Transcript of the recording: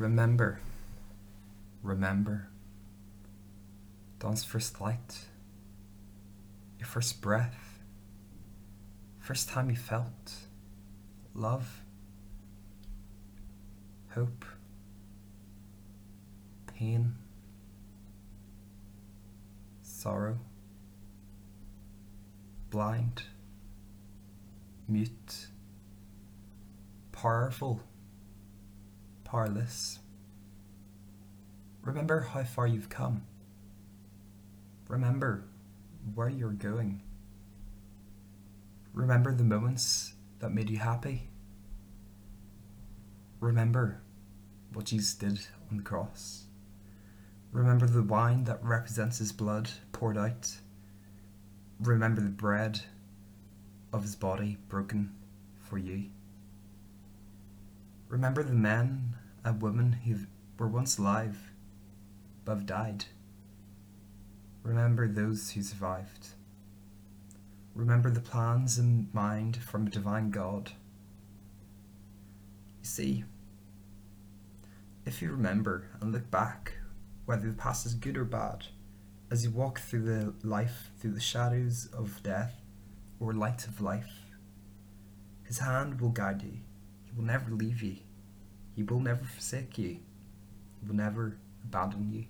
Remember, remember. Dawn's first light, your first breath, first time you felt love, hope, pain, sorrow, blind, mute, powerful powerless. Remember how far you've come. Remember where you're going. Remember the moments that made you happy. Remember what Jesus did on the cross. Remember the wine that represents his blood poured out. Remember the bread of his body broken for you. Remember the men and women who were once alive but have died. Remember those who survived. Remember the plans in mind from a divine God. You see, if you remember and look back, whether the past is good or bad, as you walk through the life through the shadows of death or light of life, his hand will guide you. Will never leave you. He will never forsake you. He will never abandon you.